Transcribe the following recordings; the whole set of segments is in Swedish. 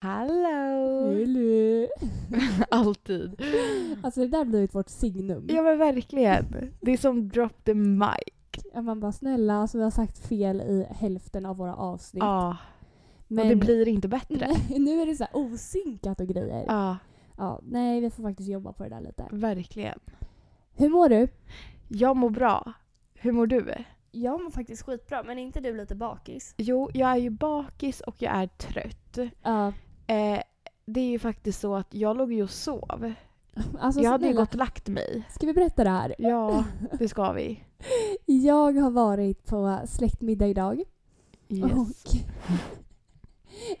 Hallå! Hello. Alltid. Alltså det där blir ju vårt signum. Ja men verkligen. Det är som drop the mic. Ja, Man bara snälla, alltså vi har sagt fel i hälften av våra avsnitt. Ja, men och det blir inte bättre. Nej, nu är det så här osynkat och grejer. Ja, Ja, nej, vi får faktiskt jobba på det där lite. verkligen. Hur mår du? Jag mår bra. Hur mår du? Jag mår faktiskt skitbra, men är inte du lite bakis? Jo, jag är ju bakis och jag är trött. Ja. Eh, det är ju faktiskt så att jag låg ju och sov. Alltså, Jag hade ju gått och lagt mig. Ska vi berätta det här? Ja, det ska vi. Jag har varit på släktmiddag idag. Yes. Och,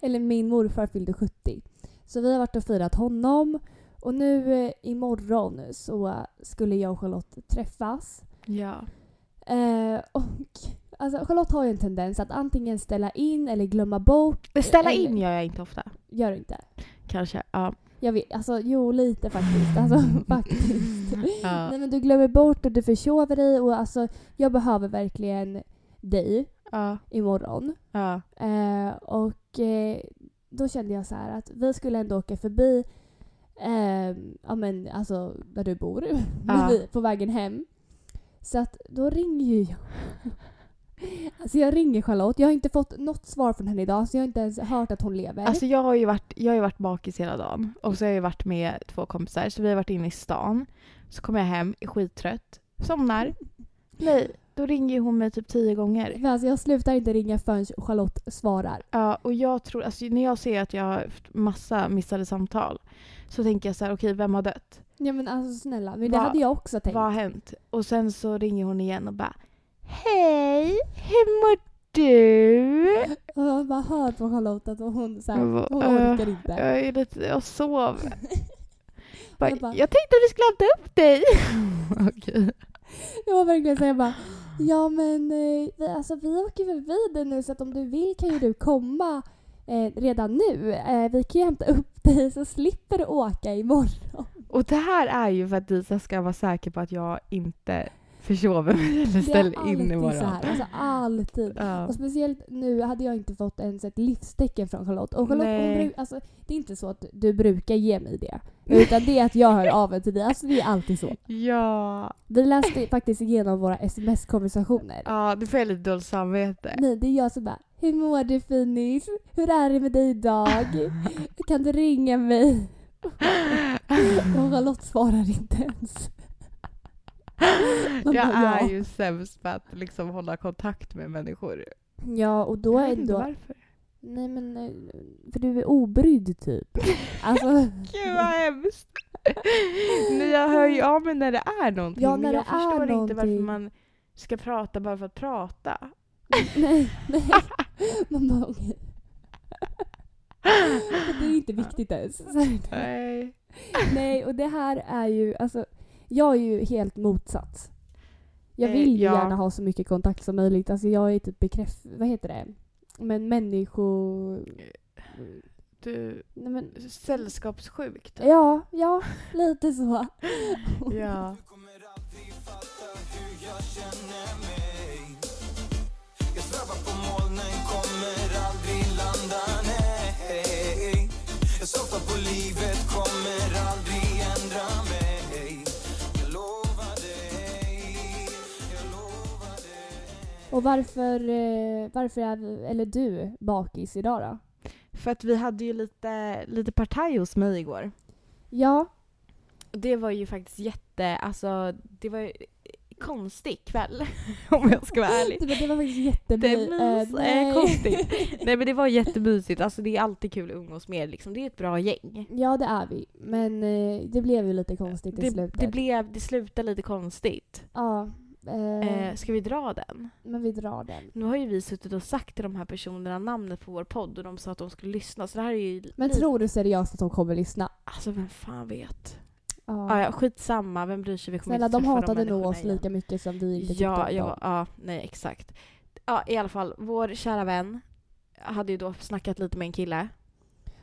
eller min morfar fyllde 70. Så vi har varit och firat honom. Och nu eh, imorgon så skulle jag och Charlotte träffas. Ja. Eh, och alltså Charlotte har ju en tendens att antingen ställa in eller glömma bort. Ställa Eller- in gör jag inte ofta. Gör du inte? Kanske. Ja. Jag vet, alltså jo lite faktiskt. Alltså faktiskt. Ja. Nej men du glömmer bort och du försover dig och alltså jag behöver verkligen dig Ja. imorgon. Ja. Eh, och eh, då kände jag så här att vi skulle ändå åka förbi eh, ja men alltså där du bor, Ja. vi, på vägen hem. Så att då ringer ju jag. Alltså jag ringer Charlotte. Jag har inte fått något svar från henne idag så jag har inte ens hört att hon lever. Alltså jag har ju varit, jag har ju varit bakis hela dagen. Och så har jag ju varit med två kompisar. Så vi har varit inne i stan. Så kommer jag hem, är skittrött. Somnar. Nej, då ringer hon mig typ tio gånger. Men alltså jag slutar inte ringa förrän Charlotte svarar. Ja, och jag tror, alltså när jag ser att jag har haft massa missade samtal. Så tänker jag så här, okej vem har dött? Ja men alltså snälla, men det hade jag också tänkt. Vad har hänt? Och sen så ringer hon igen och bara Hej, hur mår du? Och jag bara hör på Charlotte att hon, så här, Jag hon orkar inte. Jag är lite, jag sov. Bara, Jag bara- jag tänkte att vi skulle hämta upp dig. Okej. Jag var verkligen såhär bara Ja men eh, vi, alltså, vi åker förbi dig nu så att om du vill kan ju du komma eh, redan nu. Eh, vi kan ju hämta upp dig så slipper du åka imorgon. Och det här är ju för att Disa ska vara säker på att jag inte försover mig eller Det är ställer in alltid imorgon. så här. Alltså alltid. Ja. Och speciellt nu hade jag inte fått ens ett livstecken från Charlotte. Och Charlotte, hon Nej. alltså, det är inte så att du brukar ge mig det. Utan det är att jag hör av mig till dig. Alltså det är alltid så. Ja. Vi läste faktiskt igenom våra sms-konversationer. ja, det får jag lite dåligt samvete. Nej, det är jag som bara Hur mår du finis? Hur är det med dig idag? Kan du ringa mig? Och Charlotte svarar inte ens. Jag är ju sämst på att liksom hålla kontakt med människor. Ja, och då jag är inte ändå... varför. Nej men, eh, för du är obrydd typ. Alltså, Gud vad hemskt. Nej, jag hör ju av mig när det är någonting. Ja, men när jag det är förstår inte varför någonting. man ska prata bara för att prata. nej, nej. Man bara okej. Det är inte viktigt ens. Nej. Nej, och det här är ju, alltså, jag är ju helt motsats. Jag Eh, vill ju ja. gärna ha så mycket kontakt som möjligt. Alltså jag är typ bekräft... Vad heter det? Men människo... Du, Nej, men, sällskapssjuk typ. ja, ja, lite så. Ja. Du kommer aldrig fatta hur jag på livet, kommer aldrig Och varför, eh, varför är eller du bakis idag då? För att vi hade ju lite, lite partaj hos mig igår. Ja, Det var ju faktiskt jätte, alltså det var ju konstig kväll. om jag ska vara ärlig. det, var- det var faktiskt Det jättemysigt. är mys, eh, konstigt. Nej men det var jättemysigt. Alltså det är alltid kul att umgås med liksom. Det är ett bra gäng. Ja, det är vi. Men eh, det blev ju lite konstigt i Det, slutet. det, blev, det slutade lite konstigt. Ja, eh, Eh, ska vi dra den? men vi drar den. Nu har ju vi suttit och sagt till de här personerna namnet på vår podd och de sa att de skulle lyssna. Så det här är ju Men tror du seriöst att de kommer lyssna? Alltså vem fan vet? Ja. Ja, ja, skitsamma, vem bryr sig? Vi kommer Snälla, inte de hatade nog oss igen. lika mycket som vi inte tyckte Ja, om ja, ja, nej exakt. Ja, i alla fall, vår kära vän hade ju då snackat lite med en kille.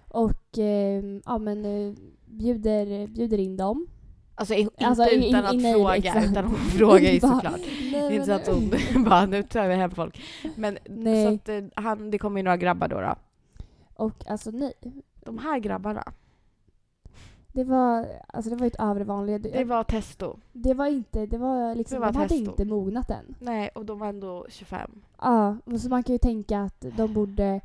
Och eh, ja, men, eh, bjuder, bjuder in dem. Alltså i- inte Alltså, utan i- att fråga, exakt. utan hon frågar ju såklart. Det är inte så att hon bara, nu tar vi hem folk. Men Nej. så att eh, han, det kommer ju några grabbar då. då. Och alltså nej. De här grabbarna, Det var, alltså det var ett övre vanliga. Det, det var testo. det var inte, det var liksom, Det var de hade testo. inte mognat än. Nej, och de var ändå 25. Ja, och så man kan ju tänka att de borde...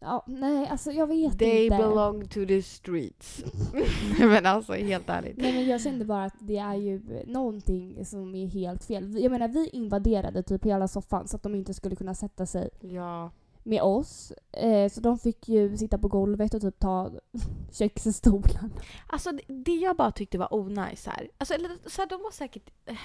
Ja, nej, alltså jag vet They inte. belong to the streets. men alltså helt ärligt. Nej men jag kände bara att det är ju någonting som är helt fel. Jag menar vi invaderade typ hela soffan så att de inte skulle kunna sätta sig Ja. med oss. Eh, så de fick ju sitta på golvet och typ ta köksstolen. Alltså det, det jag bara tyckte var onajs här. Alltså eller så här, de var säkert... eh,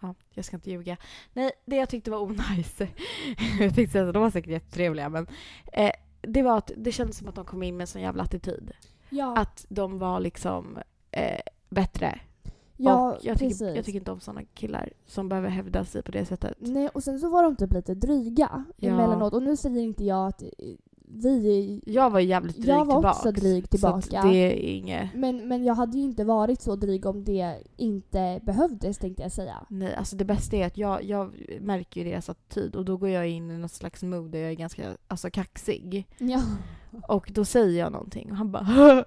Ja, jag ska inte ljuga. Nej, det jag tyckte var onajs. jag tänkte säga att de var säkert jättetrevliga men. Eh, det var att det kändes som att de kom in med sån jävla attityd. Ja, Att de var liksom eh, bättre. ja och jag tycker, jag tycker inte om såna killar som behöver hävda sig på det sättet. Nej, och sen så var de typ lite dryga Ja. emellanåt. Och nu säger inte jag att eh, vi... Jag var jävligt dryg Jag var tillbaks. också dryg tillbaka. det är inget... Men, men jag hade ju inte varit så dryg om det inte behövdes tänkte jag säga. Nej, alltså det bästa är att jag, jag märker ju deras attityd och då går jag in i något slags mood där jag är ganska alltså, kaxig. Ja. Och då säger jag någonting och han bara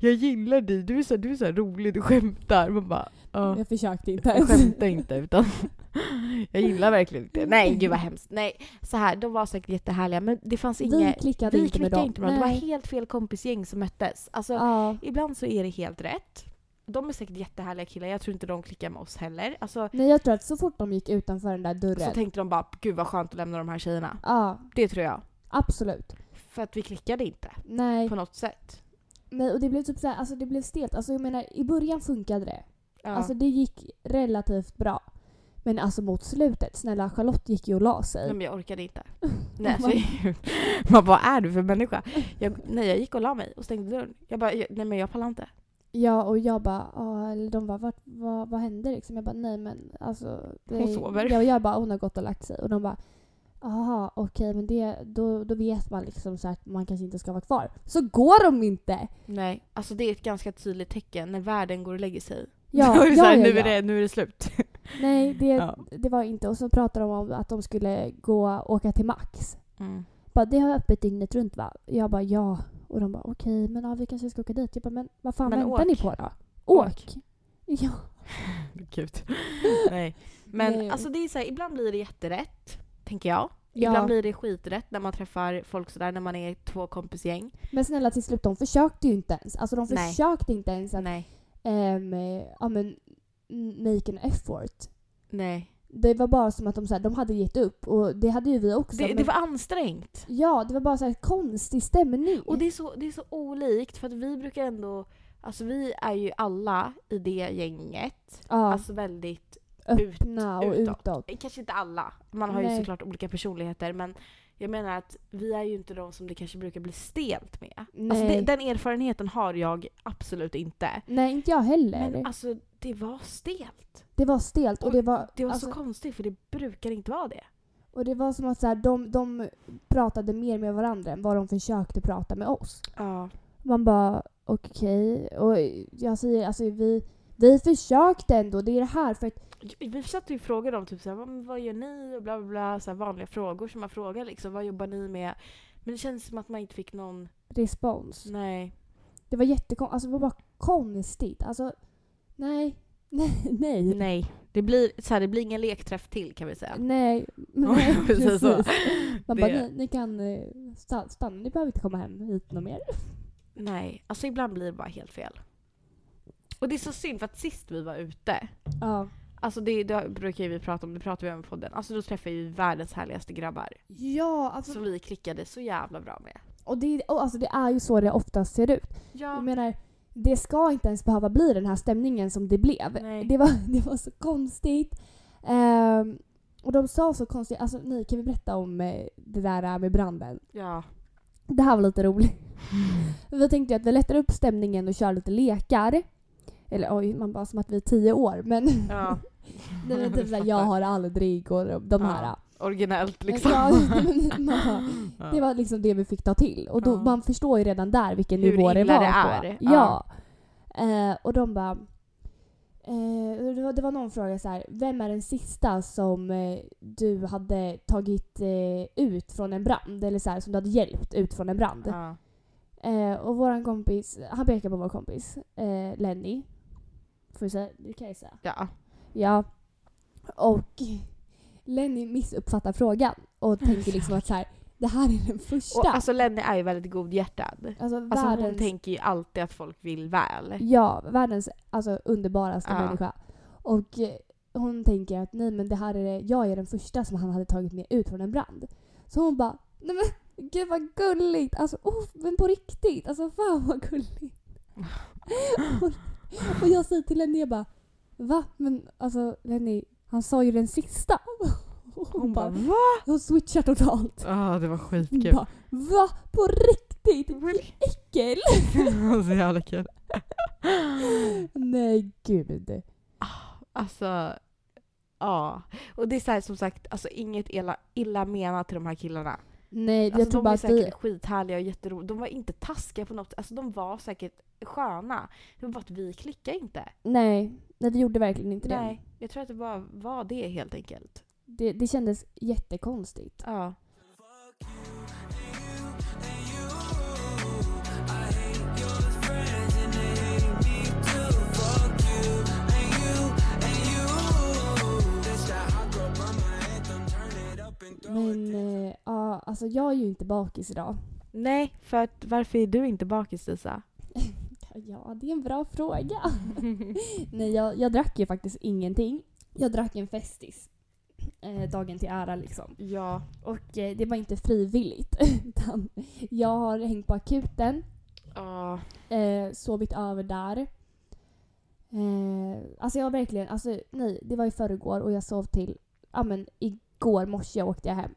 Jag gillar dig, du är så, du är så rolig, du skämtar. Man bara ja, Jag försökte inte jag ens. skämtar inte utan jag gillar verkligen inte. Nej gud vad hemskt. Nej, så här, de var säkert jättehärliga men det fanns Vi inget klickade vi inte med klickade dem. inte med dem. Det var helt fel kompisgäng som möttes. Alltså, Ja. Ibland så är det helt rätt. De är säkert jättehärliga killar, jag tror inte de klickar med oss heller. Alltså, Nej jag tror att så fort de gick utanför den där så dörren. tänkte de bara gud vad skönt att lämna de här tjejerna. Ja, Det tror jag. absolut. För att vi klickade inte Nej. på något sätt. Nej och det blev typ såhär, alltså det blev stelt. Alltså jag menar i början funkade det. Ja. Alltså det gick relativt bra. Men alltså mot slutet, snälla Charlotte gick ju och la sig. Nej men jag orkade inte. Nej, alltså, man, vad är du för människa? Jag, nej jag gick och la mig och stängde dörren. Jag bara, nej men jag pallar inte. Ja och jag bara, eller de bara, vart, vad, vad hände liksom? Jag bara, nej men alltså. Det, Hon sover. Jag, jag bara, hon har gått och lagt sig. Och de bara, jaha okej men det, då, då vet man liksom så att man kanske inte ska vara kvar. Så går de inte! Nej, alltså det är ett ganska tydligt tecken när världen går och lägger sig. Ja, ja, så här, ja, nu, ja. Är det, nu är det slut. Nej det, Ja. det var inte. Och så pratade de om att de skulle gå åka till Max. Mm. Bara, det har öppet dygnet runt va? Jag bara ja. Och de bara okej men ja, vi kanske ska åka dit. Jag bara men vad fan Men väntar åk. ni på då? Åk. Åk! Ja. Gud. Nej. Men Nej. alltså det är så här, ibland blir det jätterätt, tänker jag. Ja. Ibland blir det skiträtt när man träffar folk sådär, när man är två kompisgäng. Men snälla till slut, de försökte ju inte ens. Alltså de Nej. försökte inte ens att Nej. eh, ja, men, make an effort. Nej. Det var bara som att de, så här, de hade gett upp och det hade ju vi också. Det, men, det var ansträngt. Ja, det var bara så här konstig stämning. Och det är, så, det är så olikt för att vi brukar ändå, alltså vi är ju alla i det gänget, ja, alltså väldigt, öppna och utåt. utåt. kanske inte alla, man har ju Nej. såklart olika personligheter men jag menar att vi är ju inte de som det kanske brukar bli stelt med. Alltså Nej. det, den erfarenheten har jag absolut inte. Nej, inte jag heller. Men alltså det var stelt. det var stelt och det var, Det var alltså, så konstigt för det brukar inte vara det. och det var som att så här, de, de pratade mer med varandra än vad de försökte prata med oss. Ja. Man bara okej. Och jag säger alltså vi, vi försökte ändå. Det är det här för att Vi satt ju och frågade dem typ såhär, vad, vad gör ni? Och bla bla bla, så här vanliga frågor som man frågar liksom. Vad jobbar ni med? Men det känns som att man inte fick någon... respons. Nej. Det var jättekonstigt. Alltså det var bara konstigt. Alltså nej. Nej. Nej. Nej. Det blir, så här, det blir ingen lekträff till kan vi säga. Nej. Nej säga så. precis. Man Det- bara ni, ni kan eh, sta- stanna. Ni behöver inte komma hem hit något mer. Nej, alltså ibland blir det bara helt fel. Och det är så synd för att sist vi var ute, Ja. alltså det, det brukar vi prata om, det pratar vi om i podden, alltså då träffade vi världens härligaste grabbar. Ja, alltså. Som vi klickade så jävla bra med. Och det, och alltså det är ju så det oftast ser ut. Ja. Jag menar, det ska inte ens behöva bli den här stämningen som det blev. Nej. Det var, det var så konstigt. Ehm, och de sa så konstigt, alltså ni kan vi berätta om eh, det där med branden? Ja. Det här var lite roligt. Vi tänkte att vi lättar upp stämningen och kör lite lekar. Eller oj, man bara som att vi är tio år. Men ja. det var typ såhär, jag har aldrig och de, de här. Ja, Originellt liksom. Ja, Ja. det var liksom det vi fick ta till. Och då, Ja. man förstår ju redan där vilken Hur nivå det var det på. är. Ja. Eh, och de bara... Eh, det, var, det var någon fråga så här, vem är den sista som eh, du hade tagit eh, ut från en brand? Eller så här, som du hade hjälpt ut från en brand? Ja. Eh, och våran kompis, han pekar på vår kompis eh, Lenny. Får vi säga? Det kan jag säga. Ja. Ja. Och Lenny missuppfattar frågan och tänker liksom att så här, det här är den första. Och alltså Lenny är ju väldigt godhjärtad. alltså, Alltså hon världens, tänker ju alltid att folk vill väl. Ja, världens alltså, underbaraste Ja. människa. Och eh, hon tänker att nej men det här är det, jag är den första som han hade tagit med ut från en brand. Så hon bara, nej men gud vad gulligt! Alltså oh, men på riktigt, alltså fan vad gulligt. och, och jag säger till Lenny, jag bara, va? Men alltså Lenny, han sa ju den sista. Hon, Hon bara va? hon switchar totalt. Ja det var Hon skitkul. bara, va? På riktigt? Äckel! så jävla kul. nej gud. Alltså, ja. Och det är så här, som sagt, alltså inget illa, illa menat till de här killarna. Nej, Alltså, jag tror de bara är att säkert vi... skithärliga och jätteroliga. De var inte taskiga på något Alltså de var säkert sköna. Det var bara att vi klickade inte. Nej, nej, det gjorde verkligen inte det. Nej, jag tror att det bara var det helt enkelt. det. Det kändes jättekonstigt. Ja. Men eh, ja, alltså jag är ju inte bakis idag. Nej, för att varför är du inte bakis Lisa? Ja, det är en bra fråga. Nej, jag, jag drack ju faktiskt ingenting. Jag drack en Festis. Eh, dagen till ära liksom. ja. Och eh, det var inte frivilligt. Utan jag har hängt på akuten, Ja. eh, sovit över där. Eh, alltså jag har verkligen, alltså nej, det var i förrgår och jag sov till, ja men igår morse åkte jag hem.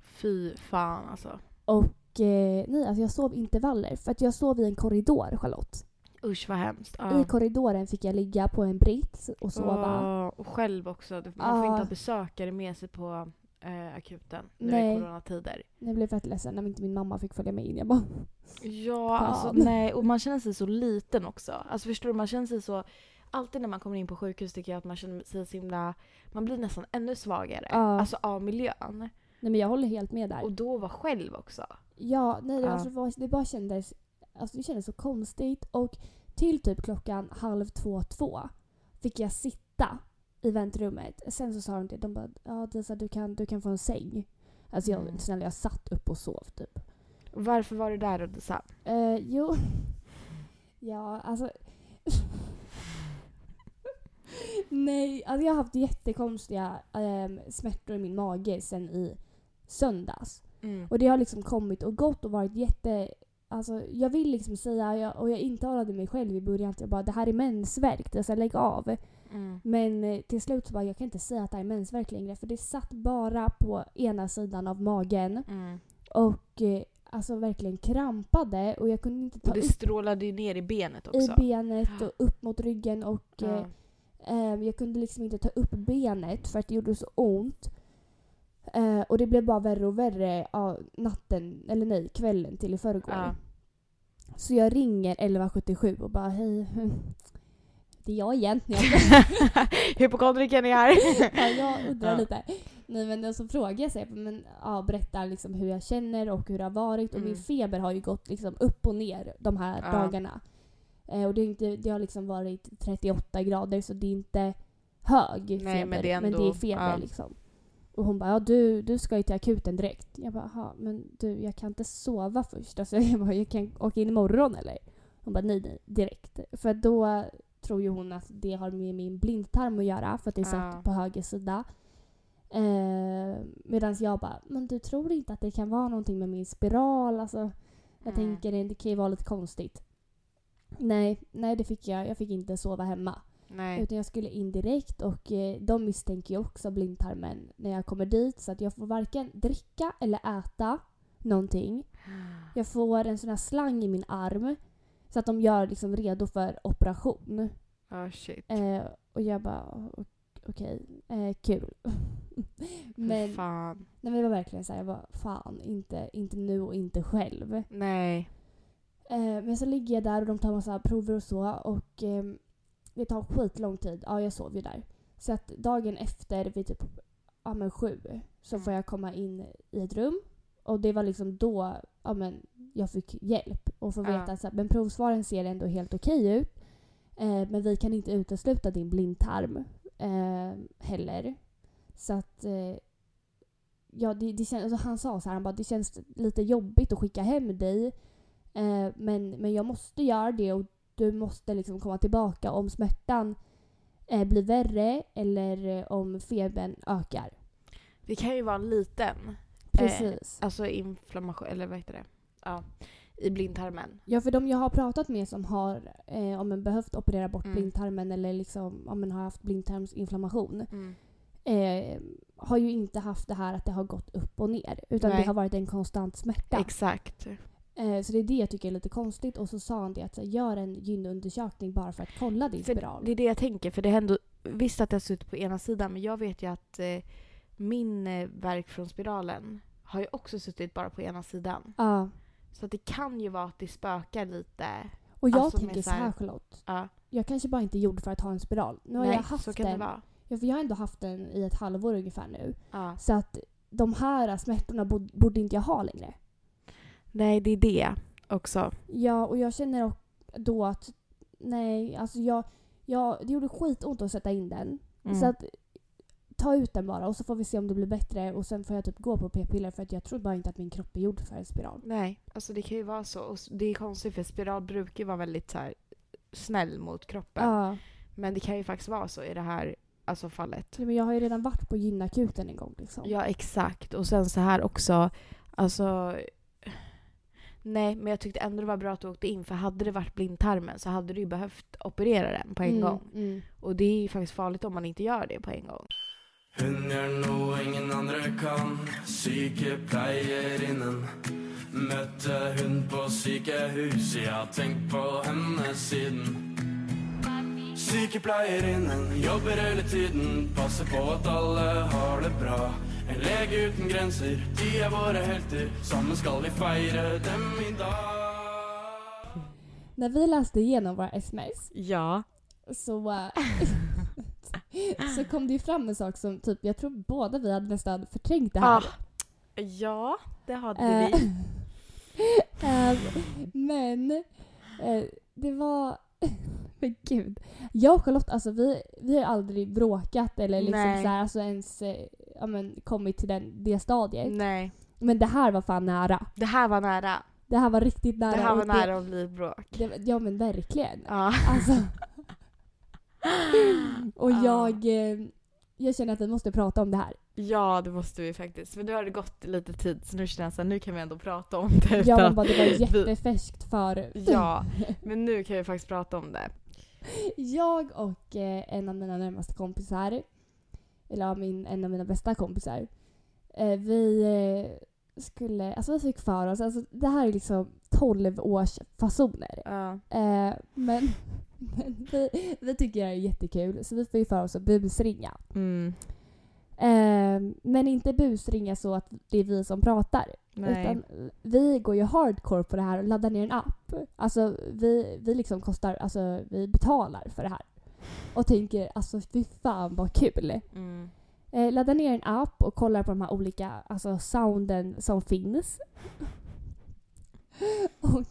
Fy fan alltså. Och eh, nej, alltså jag sov intervaller för att jag sov i en korridor, Charlotte. Usch vad hemskt. Ja. I korridoren fick jag ligga på en britt och sova. Åh, och själv också. Man får Ja. inte ha besökare med sig på eh, akuten nu Nej. i coronatider. Jag blev fett ledsen när inte min mamma fick följa med in. Jag bara, Ja, alltså nej. Och man känner sig så liten också. Alltså förstår du, man känner sig så... Alltid när man kommer in på sjukhus tycker jag att man känner sig så himla... Man blir nästan ännu svagare. Ja. Alltså av miljön. nej men jag håller helt med där. Och då vara själv också. Ja, nej det, Ja. Var- det bara kändes, alltså det kändes så konstigt. Och till typ klockan halv två, två fick jag sitta i väntrummet. Sen så sa de det, de bara ja Disa du kan, du kan få en säng. Alltså jag, Mm. snälla jag satt upp och sov typ. Varför var du där då Disa? Eh, jo. Ja, alltså. Nej, alltså jag har haft jättekonstiga um, smärtor i min mage sen i söndags. Mm. Och det har liksom kommit och gått och varit jätte... Alltså jag vill liksom säga, jag, och jag intalade mig själv i början att jag bara det här är mensvärk, det ska lägg av. Mm. Men eh, till slut så bara jag kan inte säga att det är mensvärk längre för det satt bara på ena sidan av magen Mm. och eh, alltså verkligen krampade och jag kunde inte ta Och det upp strålade ju ner i benet i också. benet och upp mot ryggen och eh, eh, jag kunde liksom inte ta upp benet för att det gjorde så ont. Eh, och det blev bara värre och värre ja, natten, eller nej, kvällen till i förrgår. Ja. Så jag ringer 1177 och bara hej, det är jag igen. Hypokondrikern är här. ja, jag undrar Ja. lite. Nej men och så frågar jag sig, men ja, berättar liksom hur jag känner och hur det har varit. Och Mm. min feber har ju gått liksom upp och ner de här Ja. dagarna. Eh, och det, är inte, det har liksom varit 38 grader så det är inte hög feber. Nej, men det är ändå- men det är feber liksom. Och hon bara, ja du, du ska ju till akuten direkt. Jag bara, "Jaha, men du jag kan inte sova först. Alltså, jag bara, jag kan åka in imorgon eller? Hon bara, nej nej, direkt. För då tror ju hon att det har med min blindtarm att göra för att det är satt Ja. på höger sida. Eh, Medan jag bara, men du tror inte att det kan vara någonting med min spiral? Alltså, jag Mm. tänker det, det kan ju vara lite konstigt. Nej, nej det fick jag. Jag fick inte sova hemma. Nej. Utan jag skulle in direkt och eh, de misstänker ju också blindtarmen när jag kommer dit. Så att jag får varken dricka eller äta någonting. Jag får en sån här slang i min arm. Så att de gör liksom redo för operation. Ja, shit. Eh, och jag bara, okej, eh, kul. Men, men, fan. nej, men det var verkligen så här, jag bara, fan, inte, inte nu och inte själv. Nej. Eh, men så ligger jag där och de tar massa prover och så och ehm, det tar skitlång tid. Ja, jag sov ju där. Så att dagen efter vid typ ja, men sju så Mm. får jag komma in i ett rum. Och det var liksom då, ja men jag fick hjälp och få Ja. veta att men provsvaren ser ändå helt okej ut. Eh, men vi kan inte utesluta din blindtarm eh, heller. Så att eh, ja, det, det känns, alltså han sa så här, han bara, det känns lite jobbigt att skicka hem dig. Eh, men, men jag måste göra det och du måste liksom komma tillbaka om smärtan eh, blir värre eller eh, om febern ökar. Det kan ju vara en liten Precis. alltså inflammation, eller vad heter det? Ja, i blindtarmen. Ja, för de jag har pratat med som har eh, om man behövt operera bort Mm. blindtarmen eller liksom, om man har haft blindtarmsinflammation Mm. eh, har ju inte haft det här att det har gått upp och ner. Utan Nej. det har varit en konstant smärta. Exakt. Eh, så det är det jag tycker är lite konstigt. Och så sa han det att så, här, gör en gynundersökning bara för att kolla din För spiral. det är det jag tänker, för det händer visst att det har suttit på ena sidan, men jag vet ju att eh, min eh, verk från spiralen har ju också suttit bara på ena sidan. Ja. Så att det kan ju vara att det spökar lite. Och jag Alltså, tänker så så här- Charlotte. Ja. Jag kanske bara inte är gjord för att ha en spiral. Nu har Nej, jag haft så kan den. det vara. Ja, för jag har ändå haft den i ett halvår ungefär nu. Ja. Så att de här smärtorna borde inte jag ha längre. Nej, det är det också. Ja, och jag känner då att nej, alltså jag, jag, det gjorde skitont att sätta in den. Mm. Så att ta ut den bara och så får vi se om det blir bättre och sen får jag typ gå på p-piller för att jag tror bara inte att min kropp är gjord för en spiral. Nej, alltså det kan ju vara så. Och det är konstigt för spiral brukar ju vara väldigt så här, snäll mot kroppen. Ja, Men det kan ju faktiskt vara så i det här alltså, fallet. ja, men jag har ju redan varit på gynakuten en gång liksom. Ja, exakt. Och sen så här också, alltså... Nej, men jag tyckte ändå det var bra att du åkte in för hade det varit blindtarmen så hade du ju behövt operera den på en Mm, gång. Mm. Och det är ju faktiskt farligt om man inte gör det på en gång. Hun gjør noe ingen andre kan. Sykepleierinnen. Møtte hun på sykehus, jeg har tenkt på henne siden. Sykepleierinnen jobber hele tiden, passer på at alle har det bra. En lege uten grenser, de er våre helter. Sammen skal vi feire dem i dag. När vi läste igenom våra sms Ja. så, äh, så kom det ju fram en sak som typ, jag tror båda vi hade nästan förträngt det här. Ah, ja, det hade Eh, vi. eh, men eh, det var... Men gud. Jag och Charlotte, alltså vi, vi har aldrig bråkat eller liksom Nej. så här, alltså ens eh, ja, men, kommit till den, det stadiet. Nej, Men det här var fan nära. det här var nära. Det här var riktigt nära. Det här var och nära att bli bråk. Det, ja men verkligen. Ja. Alltså. och Ja. jag, eh, jag känner att vi måste prata om det här. Ja, det måste vi faktiskt. För nu har det gått lite tid så nu känner jag att nu kan vi ändå prata om det. Ja men bara, det var jättefärskt för Ja, men nu kan vi faktiskt prata om det. Jag och eh, en av mina närmaste kompisar, eller min, en av mina bästa kompisar, eh, vi eh, skulle, alltså vi fick för oss, alltså det här är liksom 12 års fasoner. Ja. Eh, men men vi, vi tycker det här är jättekul så vi får ju för oss att busringa. Mm. Eh, men inte busringa så att det är vi som pratar. Nej. Utan vi går ju hardcore på det här och laddar ner en app. Alltså vi, vi liksom kostar, alltså vi betalar för det här. Och tänker alltså fy fan vad kul. Mm. Eh, laddar ner en app och kollar på de här olika alltså, sounden som finns. och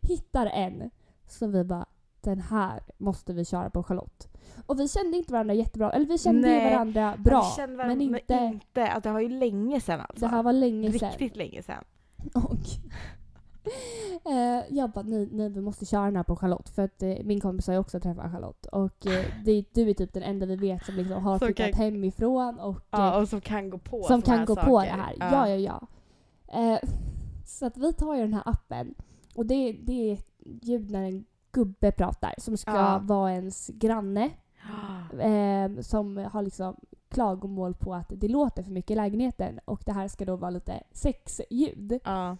hittar en som vi bara, den här måste vi köra på Charlotte. Och vi kände inte varandra jättebra, eller vi kände Nej, varandra bra. Vi känner varandra, men inte, inte att det var ju länge sedan alltså. det här var länge sedan. Riktigt länge sedan. Och eh, jag bara, nej, nej vi måste köra den här på Charlotte. För att eh, min kompis har ju också träffat Charlotte. Och eh, det, du är typ den enda vi vet som liksom har Som flyttat kan- hemifrån och Ja, eh, och som kan gå på som kan gå saker. på det här. Ja, ja, ja. Eh, så att vi tar ju den här appen. Och det, det är ljud när en gubbe pratar som ska Ja. vara ens granne. Eh, som har liksom klagomål på att det låter för mycket i lägenheten. Och det här ska då vara lite sexljud. Ja.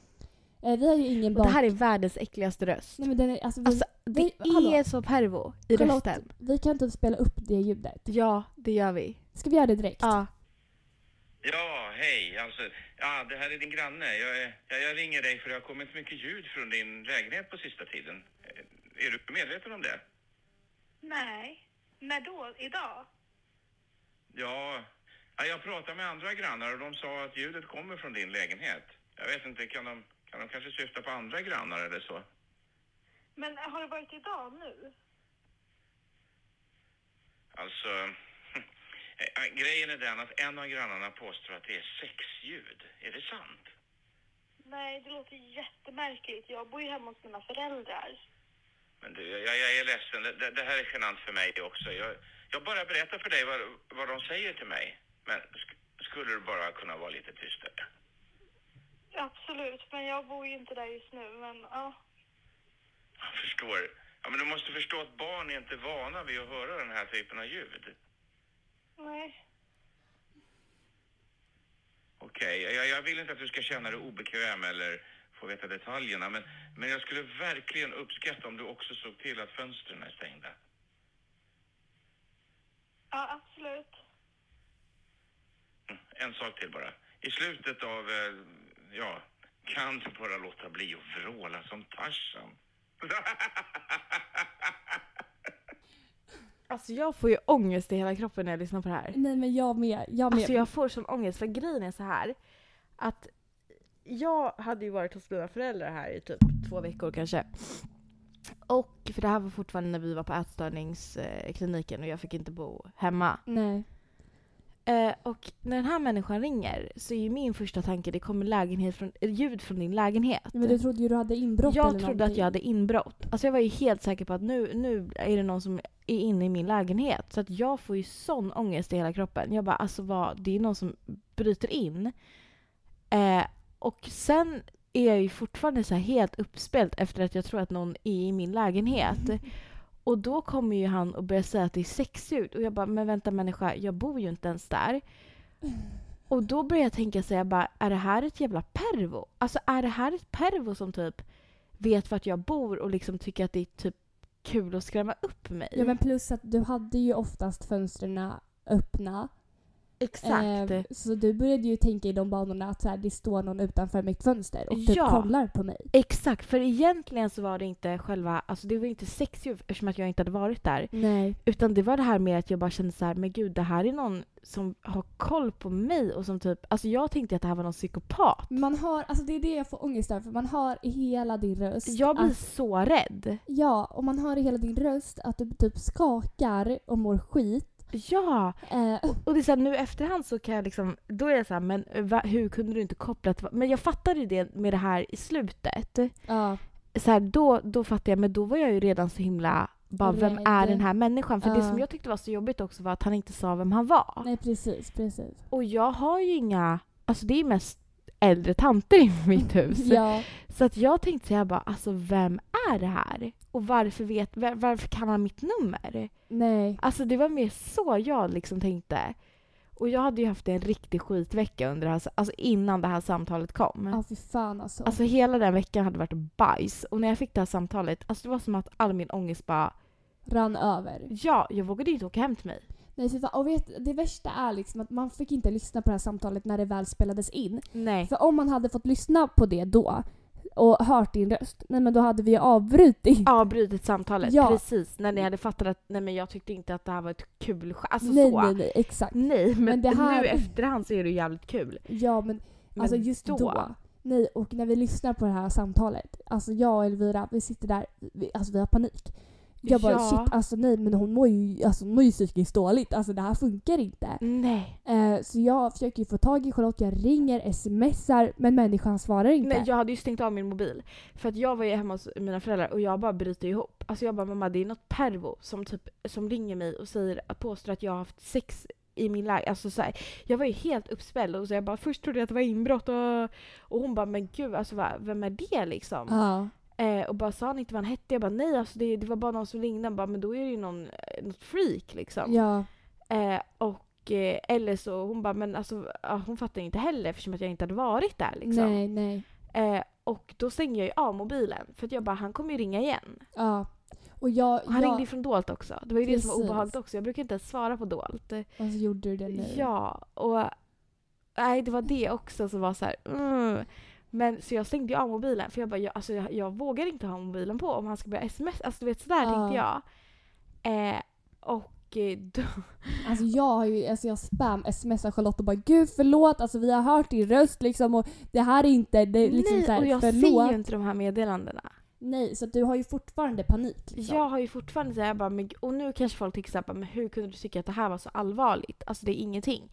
Eh, vi har ju ingen Och bak... det här är världens äckligaste röst. Nej men den är, alltså, vi, Alltså, det vi- hallå. är så pervo i Charlotte. rösten. vi kan typ spela upp det ljudet. Ja, det gör vi. Ska vi göra det direkt? Ja. Ja, hej. Alltså, ja, det här är din granne. Jag, är- jag, jag ringer dig för det har kommit mycket ljud från din lägenhet på sista tiden. Eh, Är du medveten om det? Nej. När då? Idag? Ja, ja, jag pratade med andra grannar och de sa att ljudet kommer från din lägenhet. Jag vet inte, kan de, Kan de kanske syfta på andra grannar eller så? Men har det varit idag nu? Alltså, eh, grejen är den att en av grannarna påstår att det är sexljud. Är det sant? Nej, det låter jättemärkligt. Jag bor ju hemma hos mina föräldrar. Men du, jag, jag är ledsen. Det, det- här är genant för mig också. Jag, jag bara berättar för dig vad, vad de säger till mig. Men sk, skulle du bara kunna vara lite tystare? Absolut, men jag bor ju inte där just nu. Men ja, Jag förstår. Ja, men du måste förstå att barn är inte vana vid att höra den här typen av ljud. nej. Okej, jag, jag vill inte att du ska känna dig obekväm eller få veta detaljerna, men, men jag skulle verkligen uppskatta om du också såg till att fönstren är stängda. Ja, absolut. Mm, En sak till bara. I slutet av, eh, ja, kan du bara låta bli att vråla som Tarzan? Alltså jag får ju ångest i hela kroppen när jag lyssnar på det här. Nej men jag med. Jag med. Alltså jag får sån ångest för grejen är så här att jag hade ju varit hos mina föräldrar här i typ två veckor kanske. Och för det här var fortfarande när vi var på ätstörningskliniken och jag fick inte bo hemma. Nej. Eh, och när den här människan ringer så är ju min första tanke det kommer lägenhet från, eh, ljud från din lägenhet. Men du trodde ju du hade inbrott jag eller trodde att någonting. jag hade inbrott. Alltså jag var ju helt säker på att nu, nu är det någon som är inne i min lägenhet. Så att jag får ju sån ångest i hela kroppen. Jag bara alltså vad, det är någon som bryter in. Eh, och sen är jag ju fortfarande så helt uppspelt efter att jag tror att någon är i min lägenhet. Och då kommer ju han och börjar säga att det är sexljud. Och jag bara, men vänta människa, jag bor ju inte ens där. Och då börjar jag tänka så jag bara, är det här ett jävla pervo? Alltså är det här ett pervo som typ vet vart jag bor och liksom tycker att det är typ kul att skrämma upp mig? Ja men plus att du hade ju oftast fönstren öppna. Exakt. Eh, så du började ju tänka i de banorna att så här, det står någon utanför mitt fönster och typ Ja. kollar på mig. Exakt, för egentligen så var det inte själva, alltså det var inte sexljud eftersom att jag inte hade varit där. Nej. Utan det var det här med att jag bara kände så här, men gud det här är någon som har koll på mig och som typ, alltså jag tänkte att det här var någon psykopat. Man har, alltså det är det jag får ångest över, för man hör i hela din röst. Jag blir att, så rädd. Ja, och man hör i hela din röst att du typ skakar och mår skit. Ja! Eh, Och det är så här, nu efterhand så kan jag liksom, då är jag så här, men va, hur kunde du inte koppla till, men jag fattade ju det med det här i slutet. ja. Så här, då, då fattade jag, men då var jag ju redan så himla, bara vem är den här människan? För det Ja. som jag tyckte var så jobbigt också var att han inte sa vem han var. Nej precis, precis. Och jag har ju inga, alltså det är mest äldre tanter i mitt hus. Ja, Så att jag tänkte så bara, alltså vem är det här? Och varför, vet, var- varför kan han mitt nummer? nej. Alltså det var mer så jag liksom tänkte. Och jag hade ju haft en riktig skitvecka under här, alltså innan det här samtalet kom. Ja fy fan alltså. Alltså hela den veckan hade varit bajs. Och när jag fick det här samtalet, alltså det var som att all min ångest bara, Rann över. ja, jag vågade inte åka hem till mig. Nej, fan. Och vet, det värsta är liksom att man fick inte lyssna på det här samtalet när det väl spelades in. Nej. För om man hade fått lyssna på det då och hört din röst, nej men då hade vi ju avbrutit. Avbrutit samtalet, Ja. precis. När ni hade fattat att nej men jag tyckte inte att det här var ett kul sk- Alltså nej, så. nej, nej, exakt. Nej, men, Men det här- nu efterhand så är det jävligt kul. Ja men, Men alltså just då. Nej, och när vi lyssnar på det här samtalet, alltså jag och Elvira, vi sitter där, vi, alltså vi har panik. Jag bara Ja. shit, alltså nej men hon mår ju, alltså, hon mår ju psykiskt dåligt, alltså det här funkar inte. Nej. Eh, så jag försöker ju få tag i Charlotte, jag ringer, smsar, men människan svarar inte. Nej, jag hade ju stängt av min mobil. För att jag var ju hemma hos mina föräldrar och jag bara bryter ihop. Alltså jag bara mamma det är något pervo som typ som ringer mig och säger, påstår att jag har haft sex i min lägenhet. Alltså så här, jag var ju helt uppspälld och så jag bara först trodde jag att det var inbrott och, och hon bara men gud alltså va, vem är det liksom? Ja. Eh, och bara sa han inte vad han hette? Jag bara nej alltså det, det var bara någon som ringde. Han bara men då är det ju någon, eh, något freak liksom. Ja. Eh, och eh, eller så hon bara men alltså ja, hon fattar inte heller eftersom att jag inte hade varit där liksom. Nej, nej. Eh, och då stänger jag ju av mobilen för att jag bara han kommer ju ringa igen. Ja. Och jag, Och han jag ringde från dolt också. Det var ju det som var Precis. obehagligt också. Jag brukar inte ens svara på dolt. Och så gjorde du det nu. Ja, och nej det var det också som var så här. Mm. Men så jag stängde ju av mobilen för jag bara jag, alltså, jag, jag vågar inte ha mobilen på om han ska börja sms. Alltså du vet sådär Ja. tänkte jag. Eh, och eh, då, Alltså jag har ju, alltså jag spam smsar Charlotte och bara gud förlåt, alltså vi har hört din röst liksom och det här är inte, det är liksom nej, så här, och jag förlåt. ser ju inte de här meddelandena. Nej, så du har ju fortfarande panik liksom. Jag har ju fortfarande så här, jag bara, men, och nu kanske folk tänker så här, bara, men hur kunde du tycka att det här var så allvarligt? Alltså det är ingenting.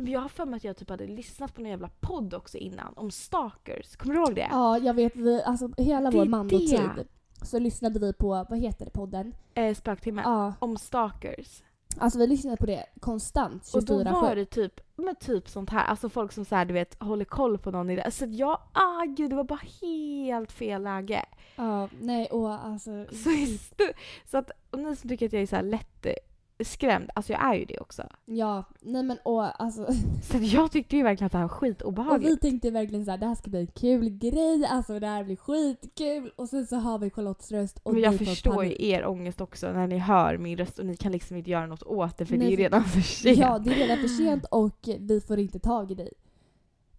Men jag har för mig att jag typ hade lyssnat på en jävla podd också innan om stalkers. Kommer du ihåg det? Ja, jag vet, vi, alltså hela Det vår mandotid så lyssnade vi på, vad heter det, podden? Eh, spöktimme. Ja, Om stalkers. alltså vi lyssnade på det konstant Och då var 24-7. det typ, men typ sånt här. Alltså folk som så här, du vet håller koll på någon i det. Så jag, ah gud det var bara helt fel läge. Ja, nej och alltså... Så, så att, och ni som tycker att jag är så här lätt eh, skrämd, alltså jag är ju det också. Ja, nej men och alltså... Så jag tyckte ju verkligen att det här var Och vi skitobehagligt. tänkte verkligen så här, det här ska bli en kul grej, alltså det här blir skitkul. Och sen så har vi Charlottes röst och Men jag förstår ju er ångest också när ni hör min röst och ni kan liksom inte göra något åt det för det är Nej, ju redan för sent. Ja, det är redan för sent och vi får inte tag i dig.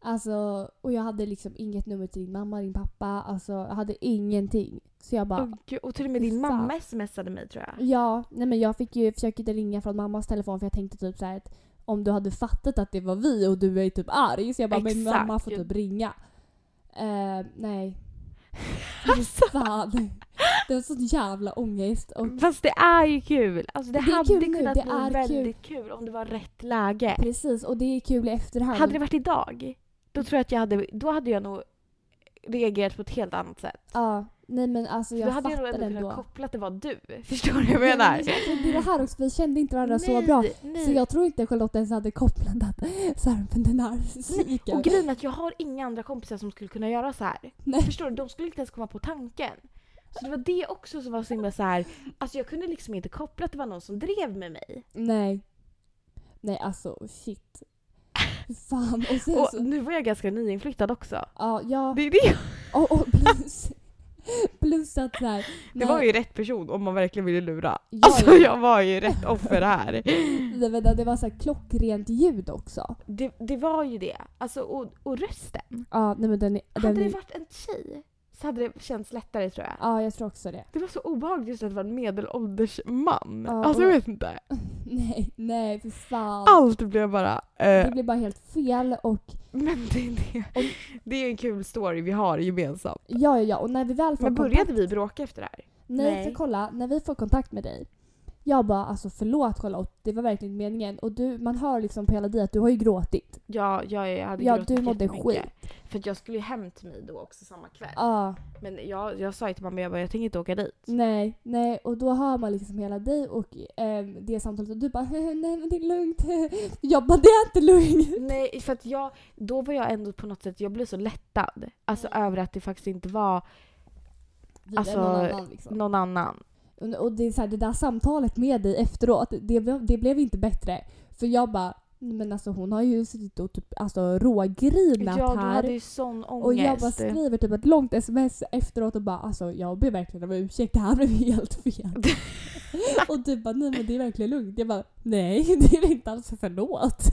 Alltså, och jag hade liksom inget nummer till din mamma, din pappa, alltså jag hade ingenting. Så jag bara, Åh, gud, och till och med din Fan. mamma smsade mig tror jag. ja, nej men jag fick ju försöka ringa från mammas telefon för jag tänkte typ så här att om du hade fattat att det var vi och du är typ arg så jag bara, men Exakt. mamma får typ ringa. Eh, nej. Alltså, Fan. Det var sån jävla ångest. Och fast det är ju kul. Alltså det, Det hade kul nu, kunnat det bli är väldigt kul. om det var rätt läge. precis, och det är kul i efterhand. Hade det varit idag, då tror jag att jag hade, då hade jag nog reagerat på ett helt annat sätt. Ja, nej men alltså jag då hade jag nog fattar ändå ändå. kunnat koppla att det var du. Förstår du vad jag menar? Nej, men Det är det här också, vi kände inte varandra så Nej, bra. nej. Så jag tror inte Charlotte ens hade kopplat att så här, men den här psyken. Och grejen är att jag har inga andra kompisar som skulle kunna göra så här. Nej. Förstår du? De skulle inte ens komma på tanken. Så det var det också som var så himla så här. Alltså jag kunde liksom inte koppla att det var någon som drev med mig. Nej. Nej alltså shit. Fan. Och sen Och så, nu var jag ganska nyinflyttad också. ja, ja. Det är det. Och, och plus, plus att så här, Det var ju rätt person om man verkligen ville lura. Ja, Alltså ja. jag var ju rätt offer här. det, var- det var så här klockrent ljud också. Det, det var ju det. Alltså och, och rösten. Ja, nej men den, är- den Hade det är- varit en tjej så hade det känts lättare tror jag. Ja, jag tror också det. Det var så obehagligt just att det var en medelålders man. Ja, alltså jag och- vet inte. Nej, nej för fan. Allt blev bara... eh, Det blev bara helt fel och Men det, är det, det är en kul story vi har gemensamt. ja, ja, ja. Och när vi väl får Men kontakt började vi bråka efter det här? Nej, Nej. för kolla, när vi får kontakt med dig. Jag bara alltså förlåt Charlotte, det var verkligen meningen. Och du, man hör liksom på hela dig att du har ju gråtit. Ja, jag, jag hade Ja, gråtit du mådde jättemycket. För att jag skulle ju hem till mig då också samma kväll. Ja, Men jag, jag sa ju till mamma, jag, bara, jag tänker inte åka dit. nej, nej. Och då hör man liksom hela dig och ehm, det samtalet och du bara nej men det är lugnt. Jag bara det är inte lugnt. Nej, för att jag, då var jag ändå på något sätt, jag blev så lättad. Alltså över att det faktiskt inte var Alltså, någon annan, liksom. någon annan. Och, det, är så här, det där samtalet med dig efteråt, det, blev- det blev inte bättre. För jag bara, men alltså hon har ju suttit och typ, alltså, rågrinat Ja, du här. hade ju sån ångest. Och jag bara skriver typ ett långt sms efteråt och bara alltså jag ber verkligen om ursäkt, det här blev helt fel. och du bara nej men det är verkligen lugnt. Jag bara nej det är inte alls, förlåt.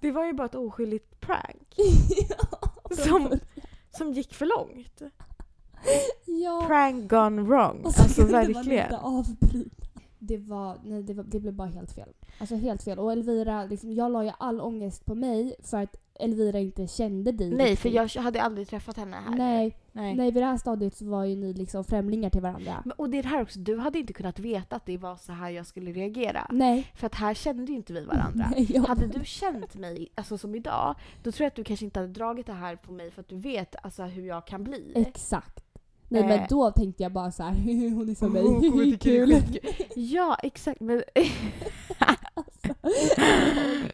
Det var ju bara ett oskyldigt prank. ja, Som, som gick för långt. ja. Prank gone wrong. Och så Alltså man verkligen. inte avbryta. Det var, nej det, var, det blev bara helt fel. Alltså helt fel. Och Elvira, liksom, jag la ju all ångest på mig för att Elvira inte kände dig Nej, för jag hade aldrig träffat henne här. Nej, Nej. nej, vid det här stadiet så var ju ni liksom främlingar till varandra. Men, och det är det här också, du hade inte kunnat veta att det var så här jag skulle reagera. Nej. För att här kände ju inte vi varandra. nej jag, Hade du känt mig alltså som idag, då tror jag att du kanske inte hade dragit det här på mig för att du vet alltså, hur jag kan bli. Exakt. Nej Eh. men då tänkte jag bara så här, hon är som mig, är kul. Ja, exakt. Men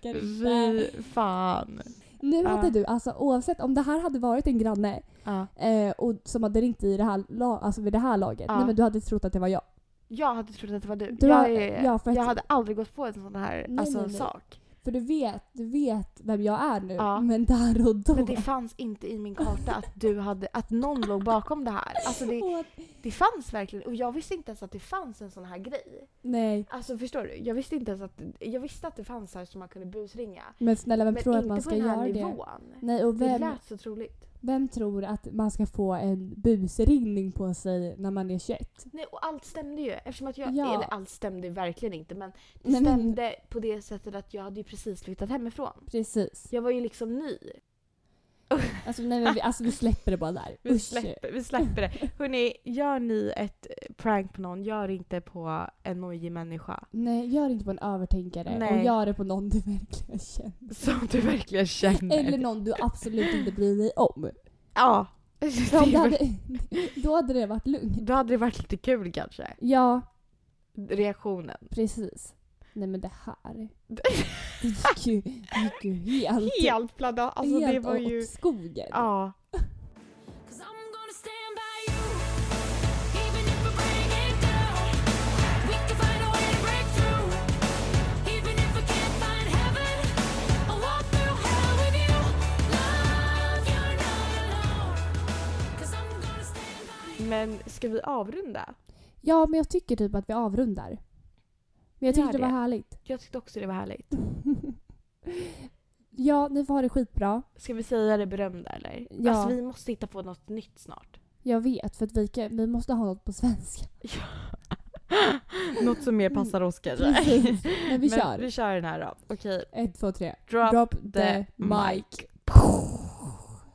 inte. fy fan. Nu hade du, alltså oavsett om det här hade varit en granne Ja. eh, och som hade ringt i det här, alltså vid det här laget, Ja. nej men du hade trott att det var jag. Jag hade trott att det var du. Du jag, har- är, ja, jag hade aldrig gått på en sån här Nej, alltså, nej, nej. sak. För du vet, du vet vem jag är nu. Ja. Men där och då. Men det fanns inte i min karta att, du hade, att någon låg bakom det här. Alltså det, det fanns verkligen, och jag visste inte ens att det fanns en sån här grej. nej, Alltså förstår du? Jag visste inte ens att, jag visste att det fanns här som man kunde busringa. men snälla vem Men tror att inte man på ska den här göra det? nivån. Nej och Det vem, lät så troligt. Vem tror att man ska få en busringning på sig när man är 21? Nej, och allt stämde ju. Eftersom att jag, Ja. eller allt stämde verkligen inte men det Nej, men- stämde på det sättet att jag hade ju precis flyttat hemifrån. Precis. Jag var ju liksom ny. Alltså, nej, men vi, alltså vi släpper det bara där. Vi Usch. släpper, vi släpper det. Hörni, gör ni ett prank på någon, gör inte på en nojig människa. Nej, gör inte på en övertänkare Nej. och gör det på någon du verkligen känner. Som du verkligen känner. Eller någon du absolut inte bryr dig om. Ja. För om det hade, då hade det varit lugnt. Då hade det varit lite kul kanske. Ja, Reaktionen. precis. Nej men det här. Det gick ju, det gick ju helt, Helt plada. Alltså helt det var åt ju... skogen. Ja. Men ska vi avrunda? Ja, men jag tycker typ att vi avrundar. Men jag tyckte det var det. härligt. Jag tyckte också det var härligt. Ja, ni får ha det skitbra. Ska vi säga det berömda eller? Ja. Alltså vi måste hitta på något nytt snart. Jag vet, för att vi, kan, vi måste ha något på svenska. något som mer passar oss kanske. Precis. Men vi kör. Vi kör den här då. Okej. Ett, två, tre. Drop, Drop the the mic. mic.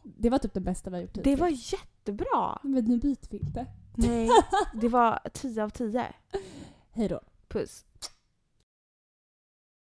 Det var typ det bästa vi har gjort Det var jättebra. Men nu byter vi inte. Nej, det var 10 av 10. Hej då. Puss.